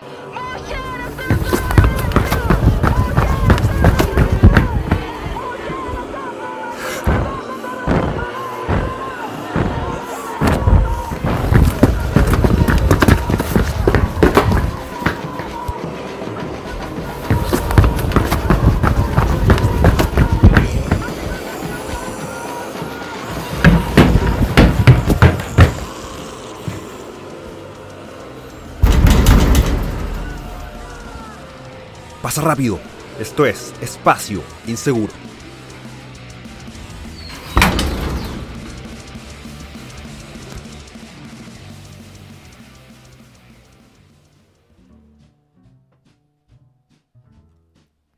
Pasa rápido. Esto es Espacio Inseguro.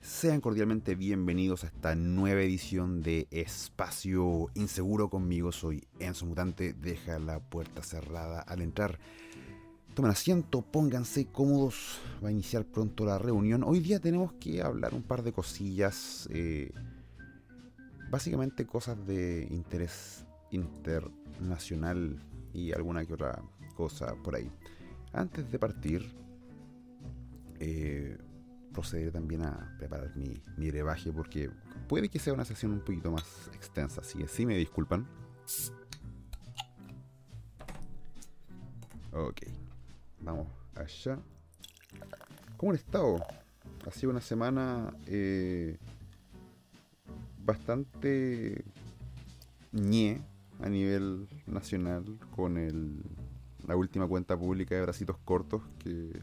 Sean cordialmente bienvenidos a esta nueva edición de Espacio Inseguro conmigo. Soy Enzo Mutante. Deja la puerta cerrada al entrar. Tomen asiento, pónganse cómodos. Va a iniciar pronto la reunión. Hoy día tenemos que hablar un par de cosillas. eh, básicamente cosas de interés internacional y alguna que otra cosa por ahí. Antes de partir, eh, procederé también a preparar mi, mi brebaje porque puede que sea una sesión un poquito más extensa. Así que sí me disculpan. Ok. Vamos allá. ¿Cómo han estado? Ha sido una semana eh, bastante ñe a nivel nacional con el, la última cuenta pública de Bracitos Cortos que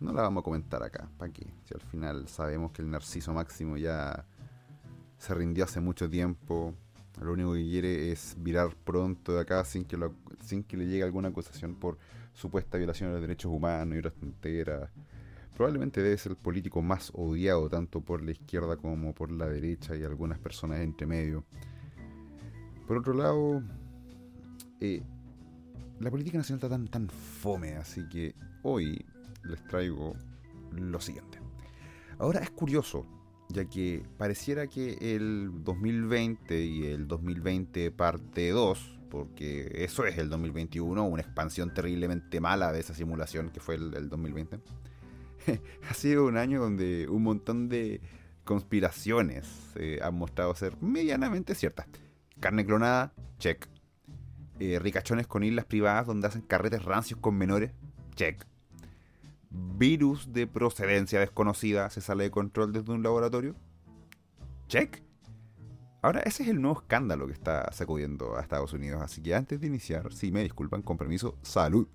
no la vamos a comentar acá. ¿Para qué? Si al final sabemos que el narciso máximo ya se rindió hace mucho tiempo. Lo único que quiere es virar pronto de acá sin que, lo- sin que le llegue alguna acusación por supuesta violación de los derechos humanos y otras tonteras. Probablemente debe ser el político más odiado tanto por la izquierda como por la derecha y algunas personas entre medio. Por otro lado, eh, la política nacional está tan, tan fome, así que hoy les traigo lo siguiente. Ahora es curioso, ya que pareciera que el 2020 y el 2020 parte 2, porque eso es el 2021, una expansión terriblemente mala de esa simulación que fue el, el 2020, ha sido un año donde un montón de conspiraciones eh, han mostrado ser medianamente ciertas. Carne clonada, check. Eh, ricachones con islas privadas donde hacen carretes rancios con menores, check. Virus de procedencia desconocida se sale de control desde un laboratorio, check. Ahora, ese es el nuevo escándalo que está sacudiendo a Estados Unidos. Así que antes de iniciar, si me disculpan, con permiso, salud.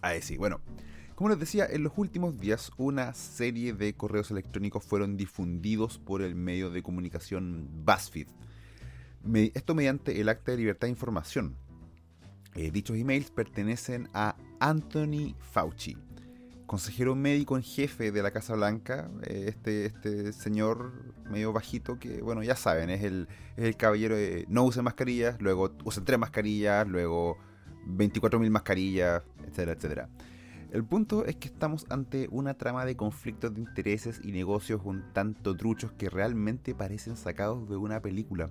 Ahí sí, bueno. Como les decía, en los últimos días una serie de correos electrónicos fueron difundidos por el medio de comunicación BuzzFeed. Esto mediante el Acta de Libertad de Información. Eh, dichos emails pertenecen a Anthony Fauci, consejero médico en jefe de la Casa Blanca, eh, este, este señor medio bajito que, bueno, ya saben, es el, es el caballero de no usen mascarillas, luego usen tres mascarillas, luego 24.000 mascarillas, etcétera, etcétera. El punto es que estamos ante una trama de conflictos de intereses y negocios un tanto truchos que realmente parecen sacados de una película.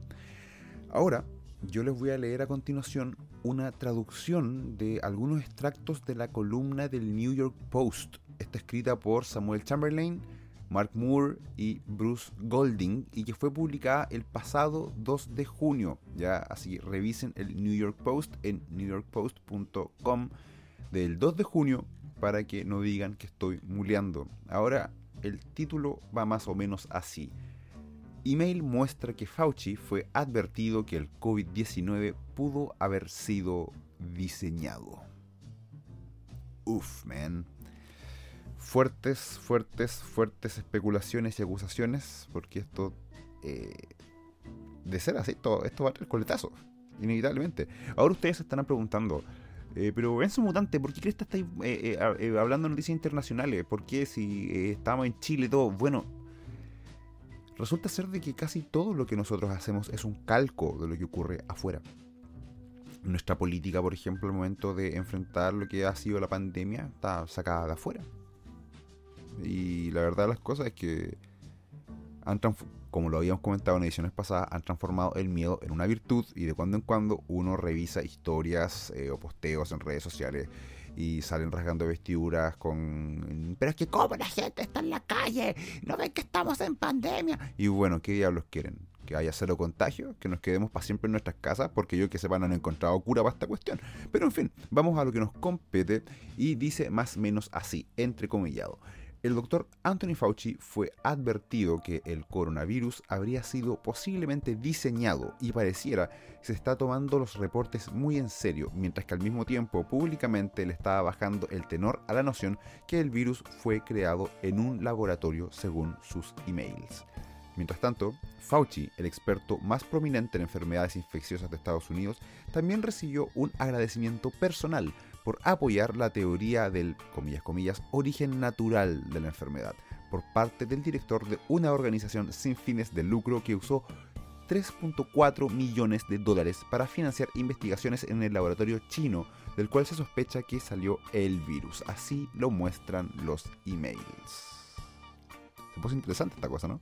Ahora, yo les voy a leer a continuación una traducción de algunos extractos de la columna del New York Post. Está escrita por Samuel Chamberlain, Mark Moore y Bruce Golding y que fue publicada el pasado 2 de junio. Ya así revisen el New York Post en newyorkpost.com del 2 de junio para que no digan que estoy muleando. Ahora el título va más o menos así. Email muestra que Fauci fue advertido que el COVID-19 pudo haber sido diseñado. Uf, man. Fuertes, fuertes, fuertes especulaciones y acusaciones, porque esto, eh, de ser así, esto, esto va a tener coletazos, inevitablemente. Ahora ustedes se estarán preguntando, eh, pero Enzo Mutante, ¿por qué crees que estáis eh, eh, hablando de noticias internacionales? ¿Por qué si estamos en Chile y todo? Bueno, resulta ser de que casi todo lo que nosotros hacemos es un calco de lo que ocurre afuera. Nuestra política, por ejemplo, al momento de enfrentar lo que ha sido la pandemia, está sacada de afuera. Y la verdad de las cosas es que han como lo habíamos comentado en ediciones pasadas, han transformado el miedo en una virtud y de cuando en cuando uno revisa historias eh, o posteos en redes sociales y salen rasgando vestiduras con... Pero es que cómo la gente está en la calle, no ven que estamos en pandemia. Y bueno, ¿qué diablos quieren? Que haya cero contagio, que nos quedemos para siempre en nuestras casas, porque yo que sepa no han encontrado cura para esta cuestión. Pero en fin, vamos a lo que nos compete y dice más o menos así, entrecomillado. El doctor Anthony Fauci fue advertido que el coronavirus habría sido posiblemente diseñado y pareciera se está tomando los reportes muy en serio, mientras que al mismo tiempo públicamente le estaba bajando el tenor a la noción que el virus fue creado en un laboratorio según sus emails. Mientras tanto, Fauci, el experto más prominente en enfermedades infecciosas de Estados Unidos, también recibió un agradecimiento personal por apoyar la teoría del, comillas, comillas, origen natural de la enfermedad, por parte del director de una organización sin fines de lucro que usó 3.4 millones de dólares para financiar investigaciones en el laboratorio chino, del cual se sospecha que salió el virus. Así lo muestran los emails. Se puso interesante esta cosa, ¿no?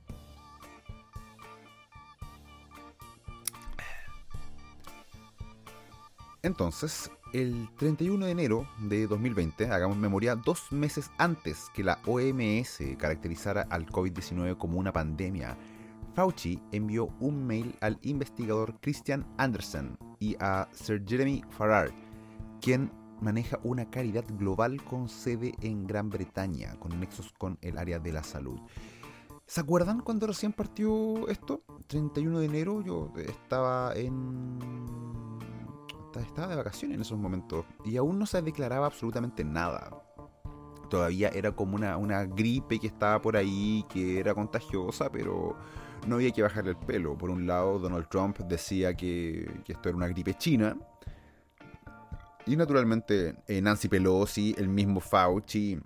Entonces, el 31 de enero de 2020, hagamos memoria, dos meses antes que la OMS caracterizara al COVID-19 como una pandemia, Fauci envió un mail al investigador Christian Andersen y a Sir Jeremy Farrar, quien maneja una caridad global con sede en Gran Bretaña, con nexos con el área de la salud. ¿Se acuerdan cuando recién partió esto? 31 de enero yo estaba en estaba de vacaciones en esos momentos y aún no se declaraba absolutamente nada. Todavía era como una, una gripe que estaba por ahí, que era contagiosa, pero no había que bajarle el pelo. Por un lado, Donald Trump decía que, esto era una gripe china. Y naturalmente eh, Nancy Pelosi, el mismo Fauci,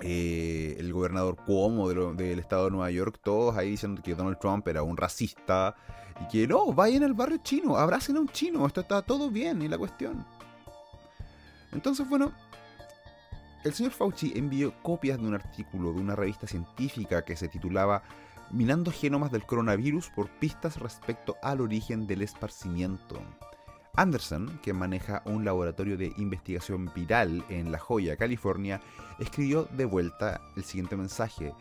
eh, el gobernador Cuomo del estado de Nueva York, todos ahí diciendo que Donald Trump era un racista, y que no, vayan al barrio chino, abracen a un chino, esto está todo bien y la cuestión. Entonces, bueno, el señor Fauci envió copias de un artículo de una revista científica que se titulaba Minando genomas del coronavirus por pistas respecto al origen del esparcimiento. Anderson, que maneja un laboratorio de investigación viral en La Joya, California, escribió de vuelta el siguiente mensaje.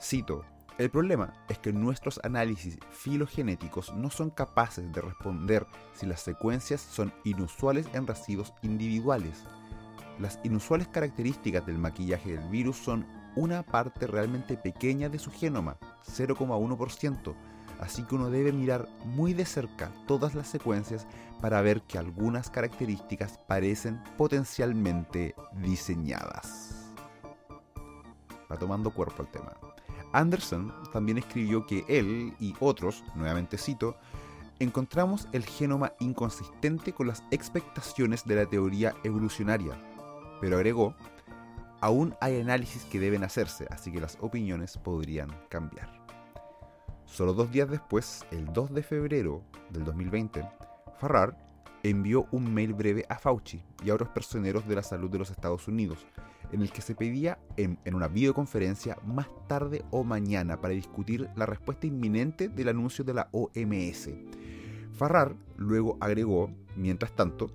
Cito, el problema es que nuestros análisis filogenéticos no son capaces de responder si las secuencias son inusuales en residuos individuales. Las inusuales características del maquillaje del virus son una parte realmente pequeña de su genoma, 0,1%, así que uno debe mirar muy de cerca todas las secuencias para ver que algunas características parecen potencialmente diseñadas. Va tomando cuerpo el tema. Anderson también escribió que él y otros, nuevamente cito, encontramos el genoma inconsistente con las expectaciones de la teoría evolucionaria, pero agregó, aún hay análisis que deben hacerse, así que las opiniones podrían cambiar. Solo dos días después, el 2 de febrero del 2020, Farrar envió un mail breve a Fauci y a otros personeros de la salud de los Estados Unidos, en el que se pedía en, una videoconferencia más tarde o mañana para discutir la respuesta inminente del anuncio de la OMS. Farrar luego agregó, mientras tanto,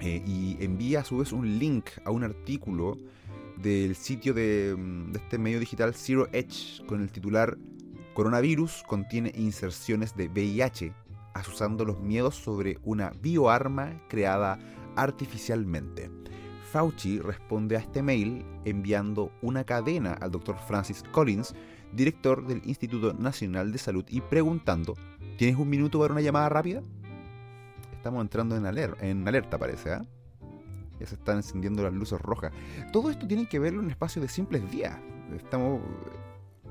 eh, y envía a su vez un link a un artículo del sitio de, mm, de este medio digital Zero Edge con el titular Coronavirus contiene inserciones de VIH, asusando los miedos sobre una bioarma creada artificialmente. Fauci responde a este mail enviando una cadena al Dr. Francis Collins, director del Instituto Nacional de Salud, y preguntando, ¿tienes un minuto para una llamada rápida? Estamos entrando en, en alerta, parece, ¿eh? Ya se están encendiendo las luces rojas. Todo esto tiene que verlo en un espacio de simples días. Estamos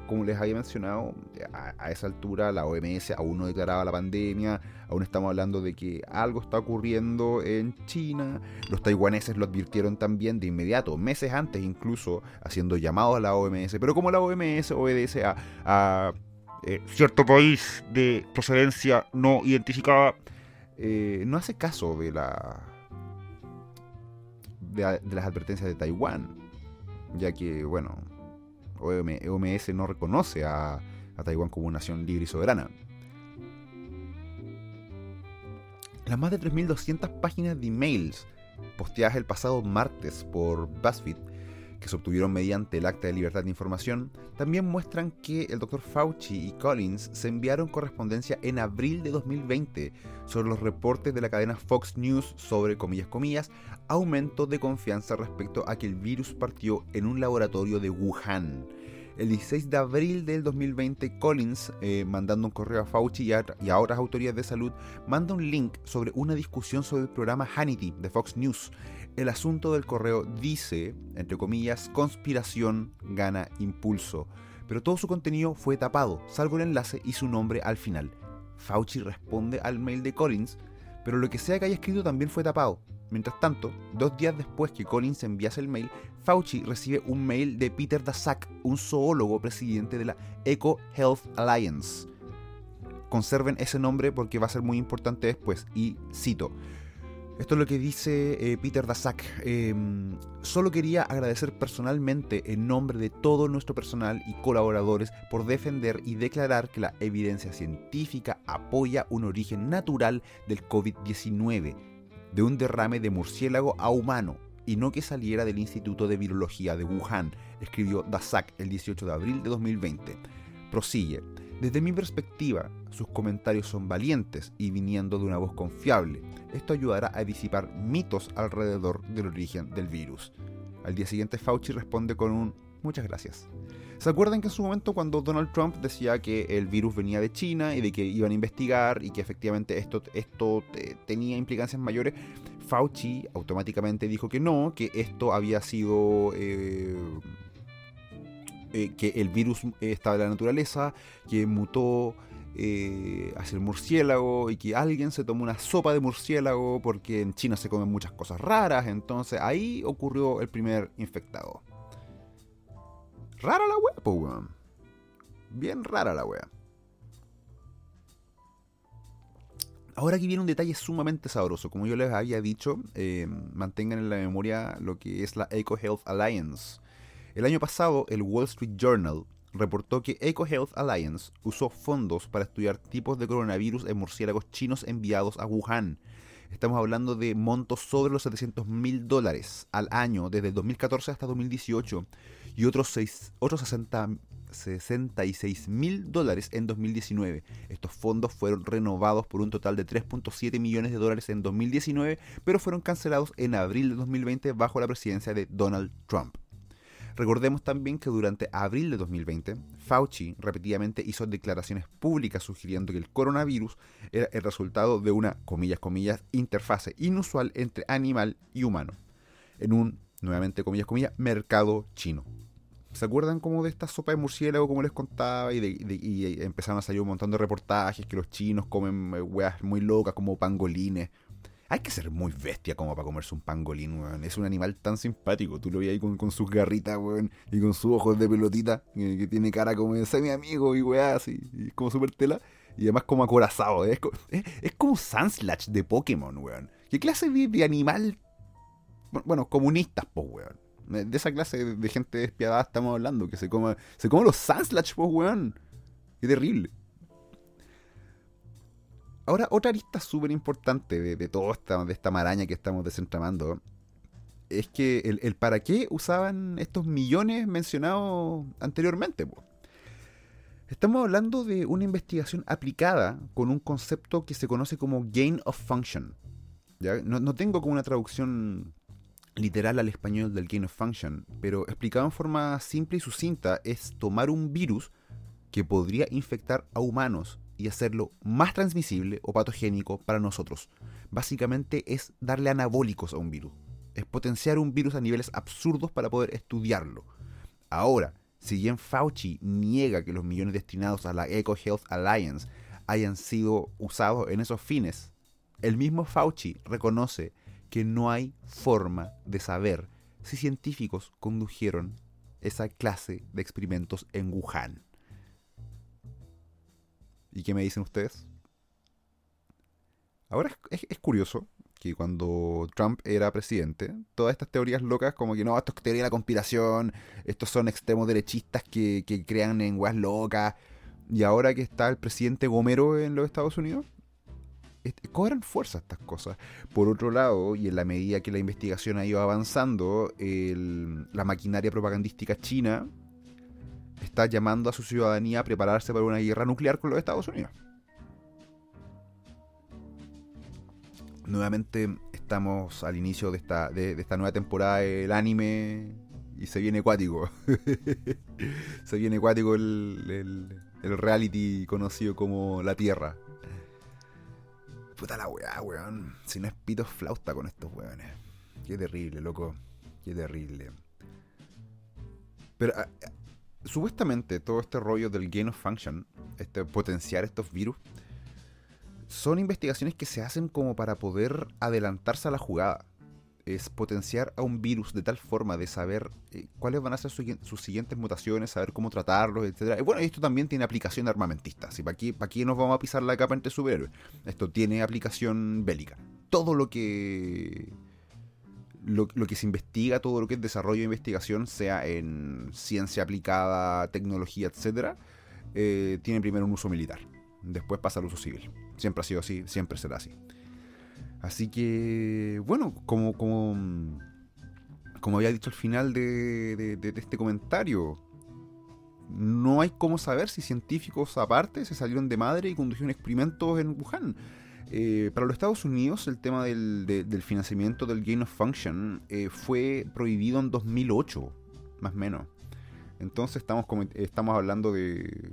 como les había mencionado, a, esa altura la OMS aún no declaraba la pandemia, aún estamos hablando de que algo está ocurriendo en China, los taiwaneses lo advirtieron también de inmediato, meses antes incluso, haciendo llamados a la OMS, pero como la OMS obedece a, eh, cierto país de procedencia no identificada, eh, no hace caso de la de las advertencias de Taiwán, ya que, bueno, OMS no reconoce a, Taiwán como una nación libre y soberana. Las más de 3.200 páginas de emails posteadas el pasado martes por BuzzFeed que se obtuvieron mediante el Acta de Libertad de Información, también muestran que el Dr. Fauci y Collins se enviaron correspondencia en abril de 2020 sobre los reportes de la cadena Fox News sobre, comillas, comillas, aumento de confianza respecto a que el virus partió en un laboratorio de Wuhan. El 16 de abril del 2020, Collins, eh, mandando un correo a Fauci y a, y a, otras autoridades de salud, manda un link sobre una discusión sobre el programa Hannity de Fox News, el asunto del correo dice, entre comillas, conspiración gana impulso, pero todo su contenido fue tapado, salvo el enlace y su nombre al final. Fauci responde al mail de Collins, pero lo que sea que haya escrito también fue tapado. Mientras tanto, dos días después que Collins enviase el mail, Fauci recibe un mail de Peter Daszak, un zoólogo presidente de la Eco Health Alliance. Conserven ese nombre porque va a ser muy importante después, y cito, esto es lo que dice eh, Peter Daszak. Em, solo quería agradecer personalmente en nombre de todo nuestro personal y colaboradores por defender y declarar que la evidencia científica apoya un origen natural del COVID-19, de un derrame de murciélago a humano, y no que saliera del Instituto de Virología de Wuhan, escribió Daszak el 18 de abril de 2020. Prosigue. Desde mi perspectiva, sus comentarios son valientes y viniendo de una voz confiable. Esto ayudará a disipar mitos alrededor del origen del virus. Al día siguiente Fauci responde con un muchas gracias. ¿Se acuerdan que en su momento cuando Donald Trump decía que el virus venía de China y de que iban a investigar y que efectivamente esto, esto eh, tenía implicancias mayores? Fauci automáticamente dijo que no, que esto había sido... Eh, eh, que el virus estaba en la naturaleza, que mutó eh, hacia el murciélago y que alguien se tomó una sopa de murciélago porque en China se comen muchas cosas raras, entonces ahí ocurrió el primer infectado. Rara la wea, po, weón. Bien rara la wea. Ahora aquí viene un detalle sumamente sabroso. Como yo les había dicho, eh, mantengan en la memoria lo que es la Eco Health Alliance el año pasado, el Wall Street Journal reportó que EcoHealth Alliance usó fondos para estudiar tipos de coronavirus en murciélagos chinos enviados a Wuhan. Estamos hablando de montos sobre los 700 mil dólares al año desde 2014 hasta 2018 y otros, 6, otros 66 mil dólares en 2019. Estos fondos fueron renovados por un total de 3.7 millones de dólares en 2019, pero fueron cancelados en abril de 2020 bajo la presidencia de Donald Trump. Recordemos también que durante abril de 2020, Fauci repetidamente hizo declaraciones públicas sugiriendo que el coronavirus era el resultado de una, comillas, comillas, interfase inusual entre animal y humano, en un, nuevamente, comillas, comillas, mercado chino. ¿Se acuerdan como de esta sopa de murciélago, como les contaba? Y, y empezaron a salir un montón de reportajes que los chinos comen eh, weas muy locas como pangolines, hay que ser muy bestia como para comerse un pangolín, weón. Es un animal tan simpático. Tú lo ves ahí con, sus garritas, weón. Y con sus ojos de pelotita. Que, tiene cara como de mi amigo y weá, así. Y como súper tela. Y además como acorazado. Es, es, como Sunslash de Pokémon, weón. ¿Qué clase de, animal? Bueno, comunistas, po, weón. De esa clase de, gente despiadada estamos hablando. Que se come, se come los Sunslash, po, weón. Qué terrible. Ahora, otra arista súper importante de, de toda esta, de esta maraña que estamos desentramando es que el, para qué usaban estos millones mencionados anteriormente. Estamos hablando de una investigación aplicada con un concepto que se conoce como gain of function. No, no, tengo como una traducción literal al español del gain of function, pero explicado en forma simple y sucinta es tomar un virus que podría infectar a humanos y hacerlo más transmisible o patogénico para nosotros. Básicamente es darle anabólicos a un virus. Es potenciar un virus a niveles absurdos para poder estudiarlo. Ahora, si bien Fauci niega que los millones destinados a la Eco Health Alliance hayan sido usados en esos fines, el mismo Fauci reconoce que no hay forma de saber si científicos condujeron esa clase de experimentos en Wuhan. ¿Y qué me dicen ustedes? Ahora es, curioso que cuando Trump era presidente, todas estas teorías locas, como que no, esto es teoría de la conspiración, estos son extremos derechistas que, crean en weas locas. y ahora que está el presidente Gomero en los Estados Unidos, cobran fuerza estas cosas. Por otro lado, y en la medida que la investigación ha ido avanzando, la maquinaria propagandística china está llamando a su ciudadanía a prepararse para una guerra nuclear con los Estados Unidos. Nuevamente estamos al inicio de esta, de, esta nueva temporada del anime y se viene acuático. se viene acuático el, el reality conocido como La Tierra. Puta la weá, weón. Si no es pito flauta con estos weones. Qué terrible, loco. Qué terrible. Pero ah, supuestamente todo este rollo del gain of function, este potenciar estos virus, son investigaciones que se hacen como para poder adelantarse a la jugada es potenciar a un virus de tal forma de saber eh, cuáles van a ser sus siguientes mutaciones, saber cómo tratarlos, etc. Y bueno, esto también tiene aplicación armamentista. ¿sí? ¿Para, aquí, ¿Para aquí nos vamos a pisar la capa entre superhéroes? Esto tiene aplicación bélica. Todo lo que lo, que se investiga, todo lo que es desarrollo e investigación, sea en ciencia aplicada, tecnología, etcétera, eh, tiene primero un uso militar. Después pasa al uso civil. Siempre ha sido así, siempre será así. Así que, bueno, como, como, como había dicho al final de, este comentario, no hay cómo saber si científicos aparte se salieron de madre y condujeron experimentos en Wuhan. Eh, para los Estados Unidos el tema del, financiamiento del Gain of Function eh, fue prohibido en 2008, más o menos. Entonces estamos, hablando de,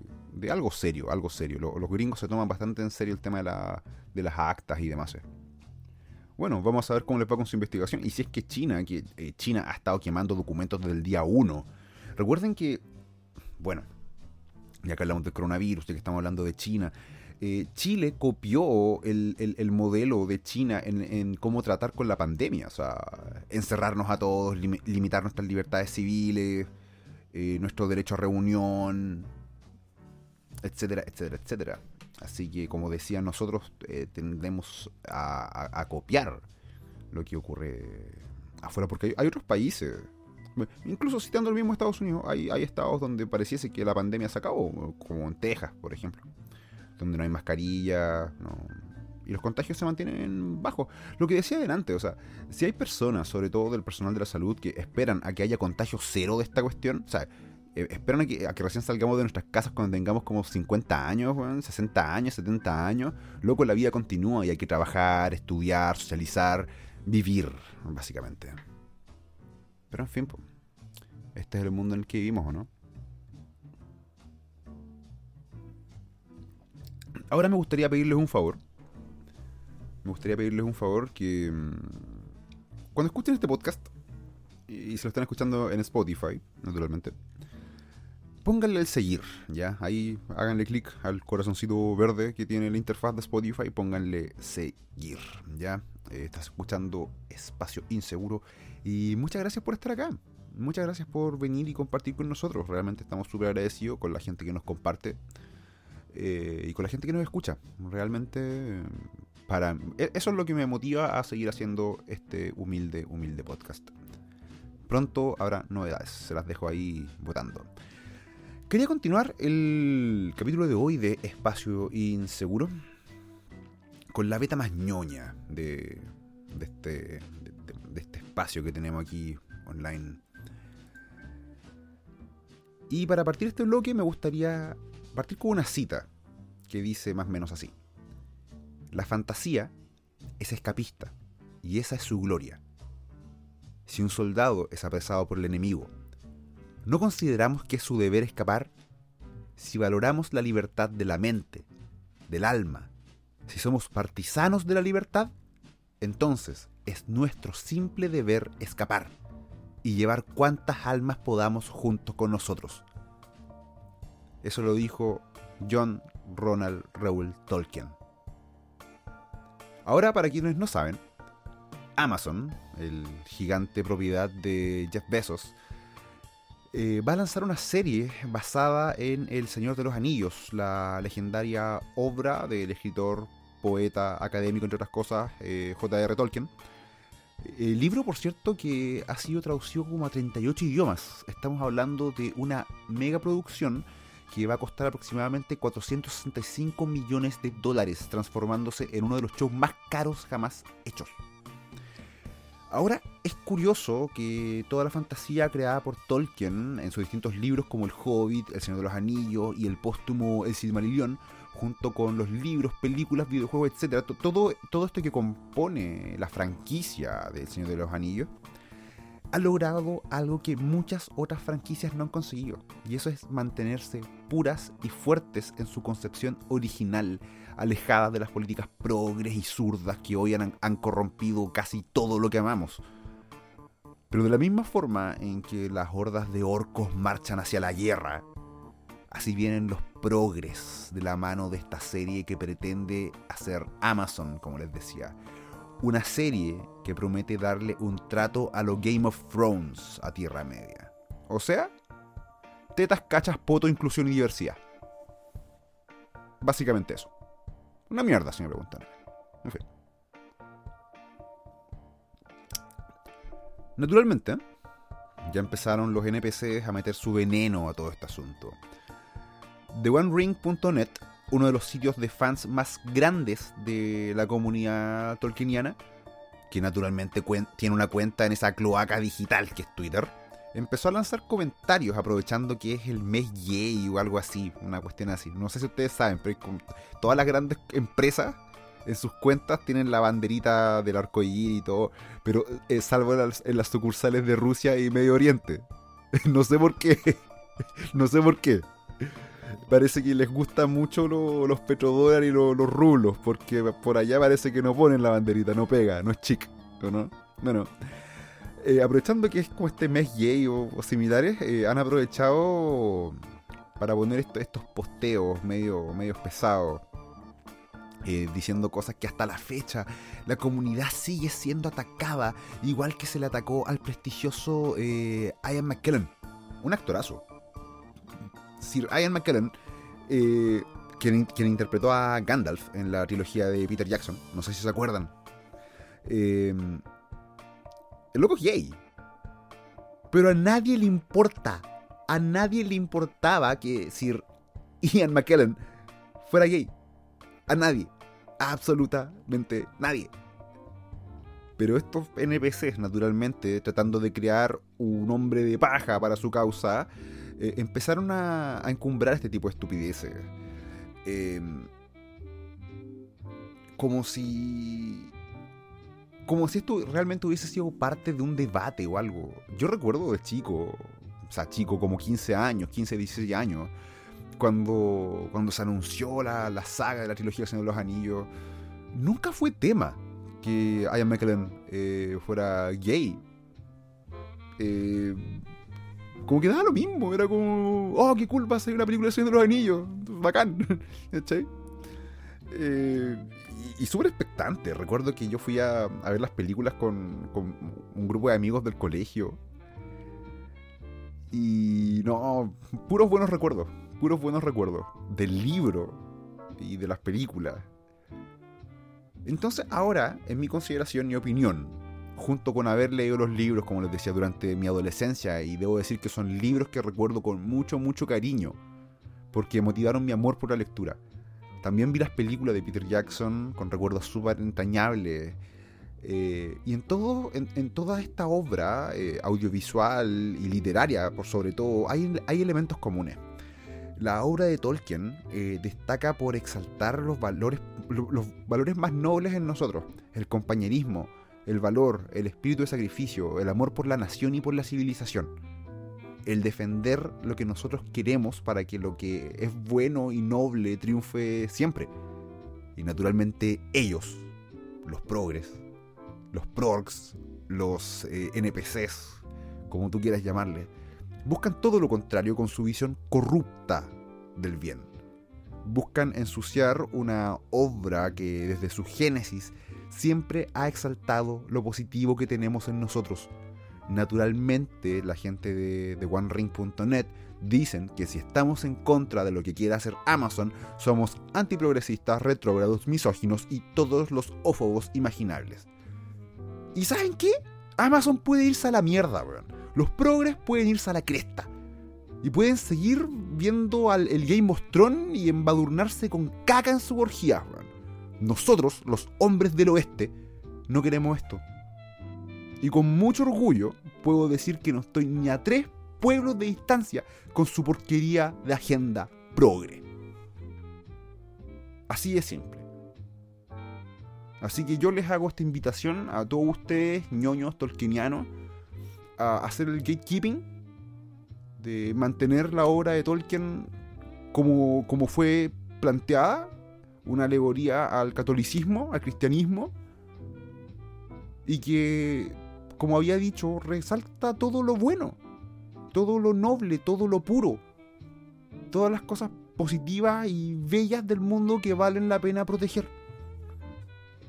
algo serio, algo serio. Los, gringos se toman bastante en serio el tema de, la, de las actas y demás. Bueno, vamos a ver cómo le va con su investigación. Y si es que China, que eh, China ha estado quemando documentos desde el día 1. Recuerden que, bueno, ya que hablamos del coronavirus, ya que estamos hablando de China, eh, Chile copió el, modelo de China en, cómo tratar con la pandemia. O sea, encerrarnos a todos, limitar nuestras libertades civiles, eh, nuestro derecho a reunión, etcétera, etcétera, etcétera. Así que, como decía, nosotros eh, tendemos a, copiar lo que ocurre afuera, porque hay, otros países, incluso citando el mismo Estados Unidos, hay, estados donde pareciese que la pandemia se acabó, como en Texas, por ejemplo, donde no hay mascarilla, y los contagios se mantienen bajos. Lo que decía adelante, o sea, si hay personas, sobre todo del personal de la salud, que esperan a que haya contagio cero de esta cuestión, o sea, eh, esperan a que, recién salgamos de nuestras casas cuando tengamos como 50 años, 60 años, 70 años. Luego la vida continúa y hay que trabajar, estudiar, socializar, vivir, básicamente. Pero en fin, este es el mundo en el que vivimos, ¿o no? Ahora me gustaría pedirles un favor. Me gustaría pedirles un favor que... Mm, cuando escuchen este podcast, y se lo están escuchando en Spotify, naturalmente, pónganle el seguir, ¿ya? Ahí háganle clic al corazoncito verde que tiene la interfaz de Spotify, pónganle seguir, ¿ya? Eh, estás escuchando Espacio Inseguro y muchas gracias por estar acá. Muchas gracias por venir y compartir con nosotros. Realmente estamos súper agradecidos con la gente que nos comparte eh, y con la gente que nos escucha. Realmente, para e-, eso es lo que me motiva a seguir haciendo este humilde, humilde podcast. Pronto habrá novedades, se las dejo ahí votando. Quería continuar el capítulo de hoy de Espacio Inseguro con la beta más ñoña de, este, de, este espacio que tenemos aquí online. Y para partir este bloque me gustaría partir con una cita que dice más o menos así. La fantasía es escapista y esa es su gloria. Si un soldado es apresado por el enemigo ¿No consideramos que es su deber escapar? Si valoramos la libertad de la mente, del alma, si somos partisanos de la libertad, entonces es nuestro simple deber escapar y llevar cuantas almas podamos junto con nosotros. Eso lo dijo John Ronald Reuel Tolkien. Ahora, para quienes no saben, Amazon, el gigante propiedad de Jeff Bezos, eh, va a lanzar una serie basada en El Señor de los Anillos, la legendaria obra del escritor, poeta, académico, entre otras cosas, eh, J.R. Tolkien. El libro, por cierto, que ha sido traducido como a 38 idiomas. Estamos hablando de una mega producción que va a costar aproximadamente 465 millones de dólares, transformándose en uno de los shows más caros jamás hechos. Ahora es curioso que toda la fantasía creada por Tolkien en sus distintos libros como El Hobbit, El Señor de los Anillos y el póstumo El Silmarillion, junto con los libros, películas, videojuegos, etc., todo, todo esto que compone la franquicia del Señor de los Anillos, ha logrado algo que muchas otras franquicias no han conseguido. Y eso es mantenerse puras y fuertes en su concepción original, alejadas de las políticas progres y zurdas que hoy han, han corrompido casi todo lo que amamos. Pero de la misma forma en que las hordas de orcos marchan hacia la guerra, así vienen los progres de la mano de esta serie que pretende hacer Amazon, como les decía una serie que promete darle un trato a lo Game of Thrones a Tierra Media. O sea, tetas, cachas, poto, inclusión y diversidad. Básicamente eso. Una mierda, si me preguntan. En fin. Naturalmente, ya empezaron los NPCs a meter su veneno a todo este asunto. TheOneRing.net uno de los sitios de fans más grandes de la comunidad tolkieniana, que naturalmente tiene una cuenta en esa cloaca digital que es Twitter, empezó a lanzar comentarios aprovechando que es el mes gay o algo así, una cuestión así. No sé si ustedes saben, pero todas las grandes empresas en sus cuentas tienen la banderita del arcoíris y todo, pero eh, salvo en las sucursales de Rusia y Medio Oriente. no sé por qué. no sé por qué parece que les gustan mucho los petrodólares y los rublos, porque por allá parece que no ponen la banderita, no pega, no es chic, ¿no? Bueno, eh, aprovechando que es como este mes gay o, similares, eh, han aprovechado para poner estos posteos medio, medio pesados. Eh, diciendo cosas que hasta la fecha la comunidad sigue siendo atacada, igual que se le atacó al prestigioso Ian McKellen, un actorazo, Sir Ian McKellen, eh, quien, interpretó a Gandalf en la trilogía de Peter Jackson. No sé si se acuerdan. Em, el loco es gay. Pero a nadie le importa. A nadie le importaba que Sir Ian McKellen fuera gay. A nadie. absolutamente nadie. Pero estos NPCs, naturalmente, tratando de crear un hombre de paja para su causa, eh, empezaron a, encumbrar este tipo de estupideces. Em, como si. Como si esto realmente hubiese sido parte de un debate o algo. Yo recuerdo de chico, o sea, chico, como 15 años, 15, 16 años, cuando, cuando se anunció la, la saga de la trilogía Señor de los Anillos, nunca fue tema que Ian McKellen eh, fuera gay. Eh, como que daba lo mismo, era como, oh, qué cool va a ser una película de Señor de los Anillos, bacán. Eh, y, súper expectante. Recuerdo que yo fui a, ver las películas con, con, un grupo de amigos del colegio. Y no, puros buenos recuerdos, puros buenos recuerdos del libro y de las películas. Entonces ahora, en mi consideración y opinión, junto con haber leído los libros, como les decía, durante mi adolescencia, y debo decir que son libros que recuerdo con mucho, mucho cariño, porque motivaron mi amor por la lectura. También vi las películas de Peter Jackson con recuerdos súper entrañables. Eh, y en, todo, en, toda esta obra eh, audiovisual y literaria, por sobre todo, hay, hay elementos comunes. La obra de Tolkien eh, destaca por exaltar los valores, los valores más nobles en nosotros, el compañerismo, el valor, el espíritu de sacrificio, el amor por la nación y por la civilización. El defender lo que nosotros queremos para que lo que es bueno y noble triunfe siempre. Y naturalmente ellos, los progres, los progs, los eh, NPCs, como tú quieras llamarle, buscan todo lo contrario con su visión corrupta del bien. Buscan ensuciar una obra que desde su génesis siempre ha exaltado lo positivo que tenemos en nosotros. Naturalmente, la gente de, OneRing.net dicen que si estamos en contra de lo que quiere hacer Amazon, somos antiprogresistas, retrógrados, misóginos y todos los ófobos imaginables. ¿Y saben qué? Amazon puede irse a la mierda, weón. Los progres pueden irse a la cresta. Y pueden seguir viendo al, el Game Thrones y embadurnarse con caca en su orgía. Nosotros, los hombres del oeste, no queremos esto. Y con mucho orgullo puedo decir que no estoy ni a tres pueblos de distancia con su porquería de agenda progre. Así de simple. Así que yo les hago esta invitación a todos ustedes, ñoños, tolkienianos, a hacer el gatekeeping, de mantener la obra de Tolkien como, como fue planteada, una alegoría al catolicismo, al cristianismo, y que, como había dicho, resalta todo lo bueno, todo lo noble, todo lo puro, todas las cosas positivas y bellas del mundo que valen la pena proteger.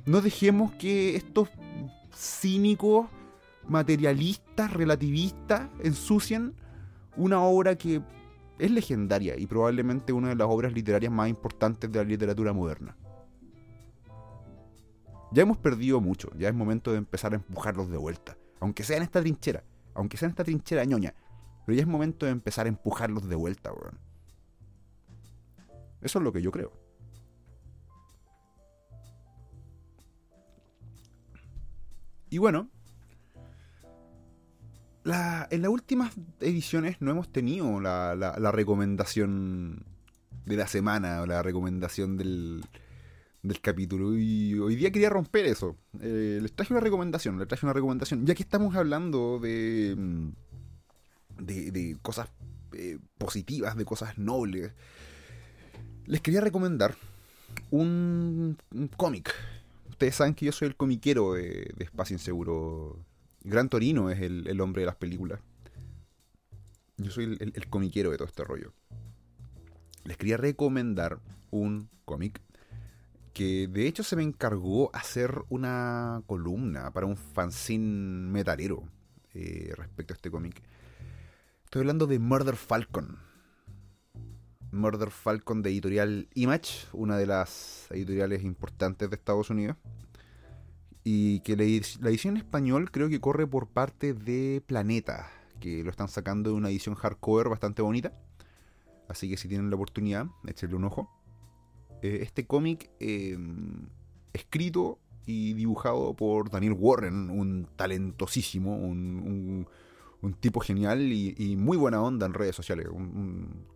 No dejemos que estos cínicos, materialistas, relativistas, ensucien una obra que es legendaria y probablemente una de las obras literarias más importantes de la literatura moderna. Ya hemos perdido mucho, ya es momento de empezar a empujarlos de vuelta, aunque sea en esta trinchera, aunque sea en esta trinchera ñoña, pero ya es momento de empezar a empujarlos de vuelta, weón. Eso es lo que yo creo. Y bueno, en las últimas ediciones no hemos tenido la, recomendación de la semana o la recomendación del, capítulo. Y hoy día quería romper eso. Eh, les traje una recomendación, les traje una recomendación. Ya que estamos hablando de, de, cosas eh, positivas, de cosas nobles, les quería recomendar un, cómic. Ustedes saben que yo soy el comiquero de, Espacio Inseguro. Gran Torino es el, hombre de las películas. Yo soy el, comiquero de todo este rollo. Les quería recomendar un cómic que de hecho se me encargó hacer una columna para un fanzine metalero eh, respecto a este cómic. Estoy hablando de Murder Falcon. Murder Falcon de editorial Image, una de las editoriales importantes de Estados Unidos. Y que la, edición en español creo que corre por parte de Planeta, que lo están sacando de una edición hardcover bastante bonita. Así que si tienen la oportunidad, échenle un ojo. Eh, este cómic, em, escrito y dibujado por Daniel Warren, un talentosísimo, un tipo genial y, muy buena onda en redes sociales.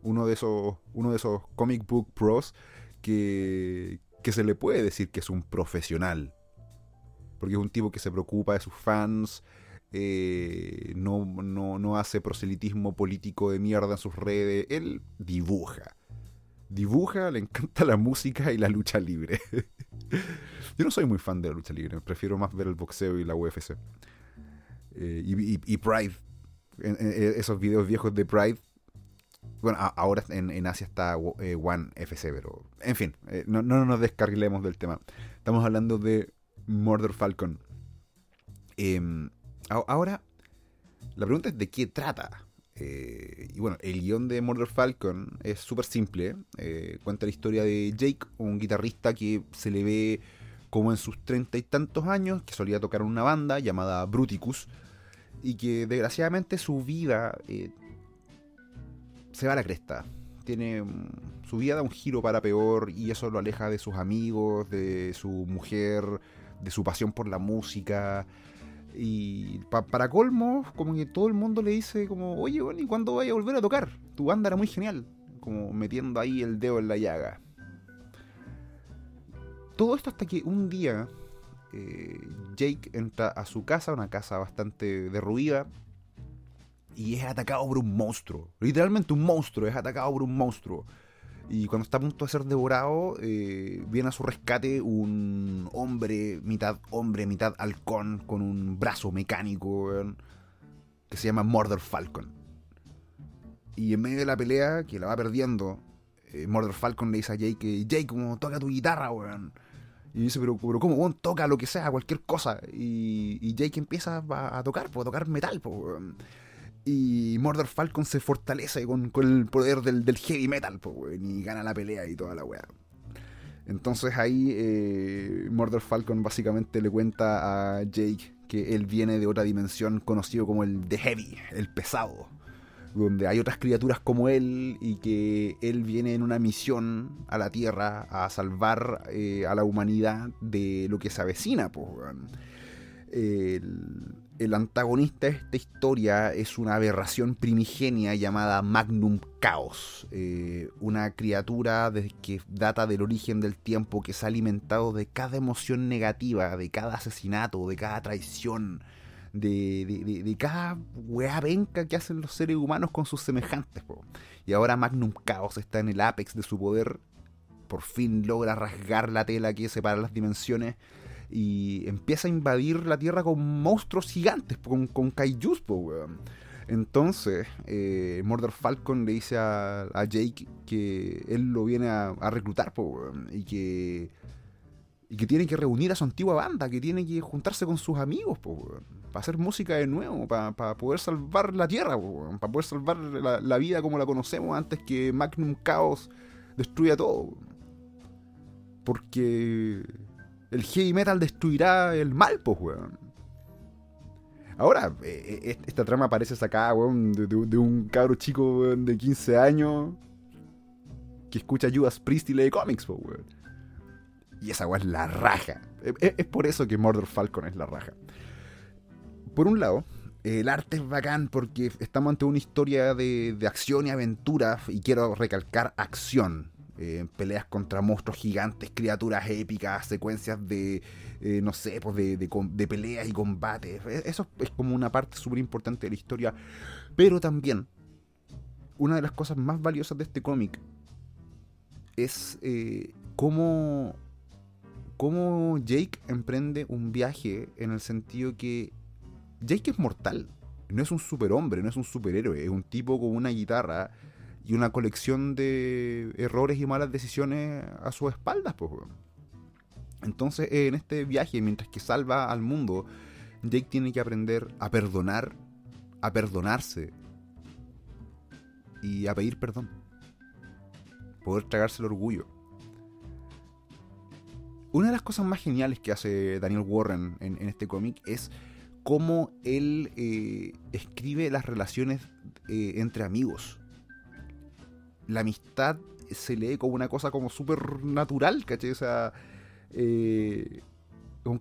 uno, de esos, uno de esos comic book pros que se le puede decir que es un profesional. Porque es un tipo que se preocupa de sus fans, eh, no, no, hace proselitismo político de mierda en sus redes, él dibuja. Dibuja, le encanta la música y la lucha libre. Yo no soy muy fan de la lucha libre, prefiero más ver el boxeo y la UFC. Eh, y, Pride esos videos viejos de Pride. Bueno, ahora en, Asia está eh, One FC, pero en fin, eh, no, nos descarguemos del tema. Estamos hablando de Murder Falcon. Em, ahora, la pregunta es de qué trata. Eh, y bueno, el guion de Murder Falcon es súper simple. cuenta la historia de Jake, un guitarrista que se le ve como en sus treinta y tantos años, que solía tocar en una banda llamada Bruticus y que desgraciadamente su vida eh, se va a la cresta. Tiene su vida da un giro para peor y eso lo aleja de sus amigos, de su mujer, de su pasión por la música. Y para colmo, como que todo el mundo le dice como, oye, ¿y cuándo vaya a volver a tocar? Tu banda era muy genial. Como metiendo ahí el dedo en la llaga. Todo esto hasta que un día eh, Jake entra a su casa, una casa bastante derruida, y es atacado por un monstruo. Literalmente un monstruo, es atacado por un monstruo. Y cuando está a punto de ser devorado, eh, viene a su rescate un hombre, mitad hombre, mitad halcón, con un brazo mecánico, que se llama Murder Falcon. Y en medio de la pelea, que la va perdiendo, eh, Murder Falcon le dice a Jake, Jake, como toca tu guitarra, weón. Y dice, pero, pero ¿cómo? toca lo que sea, cualquier cosa. Y, Jake empieza a, tocar, pues, a tocar metal. Pues, y Murder Falcon se fortalece con, el poder del, heavy metal, pues, y gana la pelea y toda la weá. Entonces ahí eh, Murder Falcon básicamente le cuenta a Jake que él viene de otra dimensión conocido como el The Heavy, el pesado. donde hay otras criaturas como él y que él viene en una misión a la Tierra a salvar eh, a la humanidad de lo que se avecina. Pues, el, antagonista de esta historia es una aberración primigenia llamada Magnum Chaos, eh, una criatura que data del origen del tiempo que se ha alimentado de cada emoción negativa, de cada asesinato, de cada traición, de, cada weá venca que hacen los seres humanos con sus semejantes. Y ahora Magnum Chaos está en el apex de su poder, por fin logra rasgar la tela que separa las dimensiones y empieza a invadir la Tierra con monstruos gigantes, con, con kaijus, Entonces, eh, Murder Falcon le dice a, Jake que él lo viene a, reclutar, y que y que tiene que reunir a su antigua banda, que tiene que juntarse con sus amigos, para hacer música de nuevo, para poder salvar la Tierra, para poder salvar la, vida como la conocemos antes que Magnum Chaos destruya todo. Porque el heavy metal destruirá el mal, pues, weón. Ahora, eh, eh, esta trama parece sacada, weón, de, un cabro chico de 15 años que escucha Judas Priest y lee cómics, pues, weón. Y esa weón es la raja. Es, por eso que Murder Falcon es la raja. Por un lado, el arte es bacán porque estamos ante una historia de, de acción y aventura y quiero recalcar acción eh, peleas contra monstruos gigantes, criaturas épicas, secuencias de, eh, no sé, pues de, de, peleas y combates. E, eso es como una parte súper importante de la historia. Pero también, una de las cosas más valiosas de este cómic es eh, cómo, cómo Jake emprende un viaje en el sentido que Jake es mortal. No es un superhombre, no es un superhéroe, es un tipo con una guitarra y una colección de errores y malas decisiones a sus espaldas. Pues, Entonces, en este viaje, mientras que salva al mundo, Jake tiene que aprender a perdonar, a perdonarse y a pedir perdón. Poder tragarse el orgullo. Una de las cosas más geniales que hace Daniel Warren en, este cómic es cómo él eh, escribe las relaciones eh, entre amigos la amistad se lee como una cosa como súper natural, ¿cachai? O sea, eh,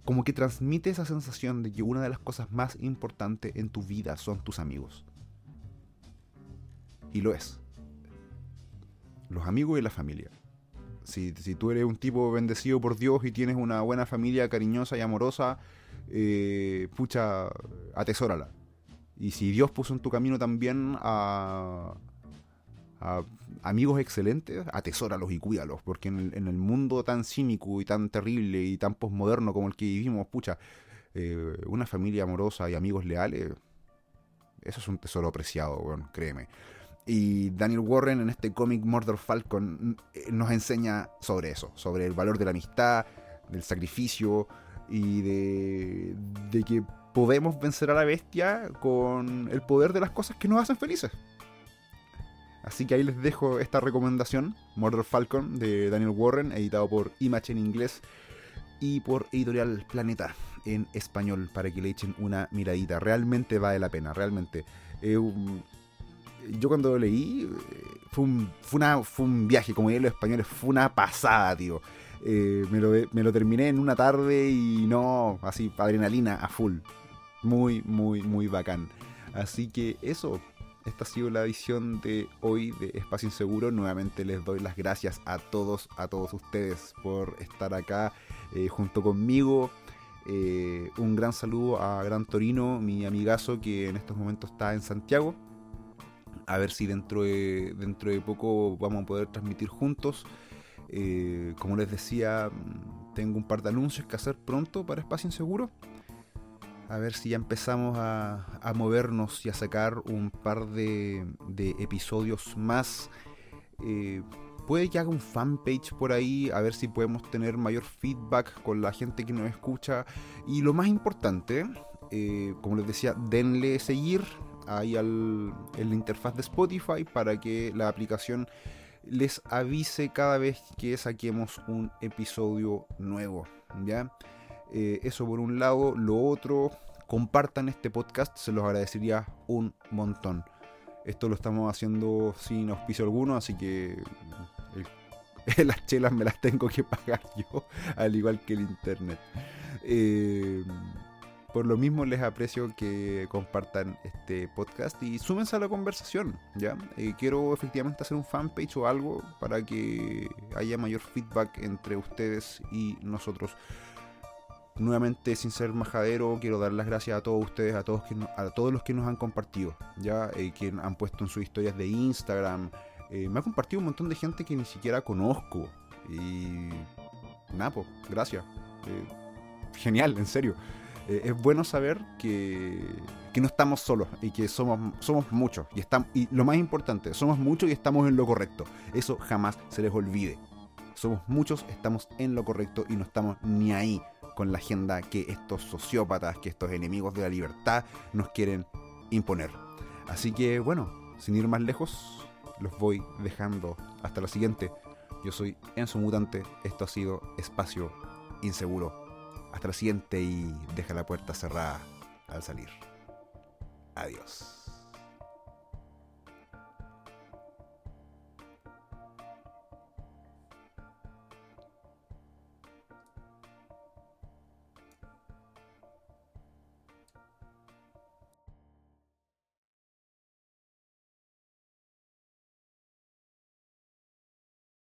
como que transmite esa sensación de que una de las cosas más importantes en tu vida son tus amigos. Y lo es. Los amigos y la familia. Si, tú eres un tipo bendecido por Dios y tienes una buena familia cariñosa y amorosa, eh, pucha, atesórala. Y si Dios puso en tu camino también a, amigos excelentes, atesóralos y cuídalos, porque en el, mundo tan cínico y tan terrible y tan posmoderno como el que vivimos, pucha, eh, una familia amorosa y amigos leales, eso es un tesoro apreciado, créeme. Y Daniel Warren en este cómic Murder Falcon eh, nos enseña sobre eso, sobre el valor de la amistad, del sacrificio y de, de que podemos vencer a la bestia con el poder de las cosas que nos hacen felices. Así que ahí les dejo esta recomendación, Murder Falcon de Daniel Warren, editado por Image en inglés y por Editorial Planeta en español, para que le echen una miradita. Realmente vale la pena, realmente. Eh, yo cuando lo leí, eh, fue un, viaje, como dirían los españoles, fue una pasada, tío. Eh, me, lo, me lo terminé en una tarde y no, así, adrenalina a full. Muy, muy, muy bacán. Así que eso, esta ha sido la edición de hoy de Espacio Inseguro. Nuevamente les doy las gracias a todos, a todos ustedes por estar acá eh, junto conmigo. Eh, un gran saludo a Gran Torino, mi amigazo que en estos momentos está en Santiago. A ver si dentro de, dentro de poco vamos a poder transmitir juntos. Eh, como les decía, tengo un par de anuncios que hacer pronto para Espacio Inseguro a ver si ya empezamos a, movernos y a sacar un par de, episodios más. Eh, puede que haga un fanpage por ahí, a ver si podemos tener mayor feedback con la gente que nos escucha. Y lo más importante, eh, como les decía, denle seguir ahí al, en la interfaz de Spotify para que la aplicación les avise cada vez que saquemos un episodio nuevo. ¿Ya? Eh, eso por un lado. Lo otro, compartan este podcast, se los agradecería un montón. Esto lo estamos haciendo sin auspicio alguno, así que las chelas me las tengo que pagar yo, al igual que el internet. Eh, por lo mismo les aprecio que compartan este podcast y súmense a la conversación, ¿ya? Eh, quiero efectivamente hacer un fanpage o algo para que haya mayor feedback entre ustedes y nosotros. Nuevamente, sin ser majadero, quiero dar las gracias a todos ustedes, a todos, que a todos los que nos han compartido, ya, eh, que han puesto en sus historias de Instagram. Eh, me ha compartido un montón de gente que ni siquiera conozco. Y nada, pues, gracias. genial, en serio. Eh, es bueno saber que, que, no estamos solos y que somos, somos muchos. Y, estamos, y lo más importante, somos muchos y estamos en lo correcto. Eso jamás se les olvide. Somos muchos, estamos en lo correcto y no estamos ni ahí con la agenda que estos sociópatas, que estos enemigos de la libertad nos quieren imponer. Así que bueno, sin ir más lejos, los voy dejando hasta la siguiente. Yo soy Enzo Mutante, esto ha sido Espacio Inseguro hasta la siguiente y deja la puerta cerrada al salir. Adiós.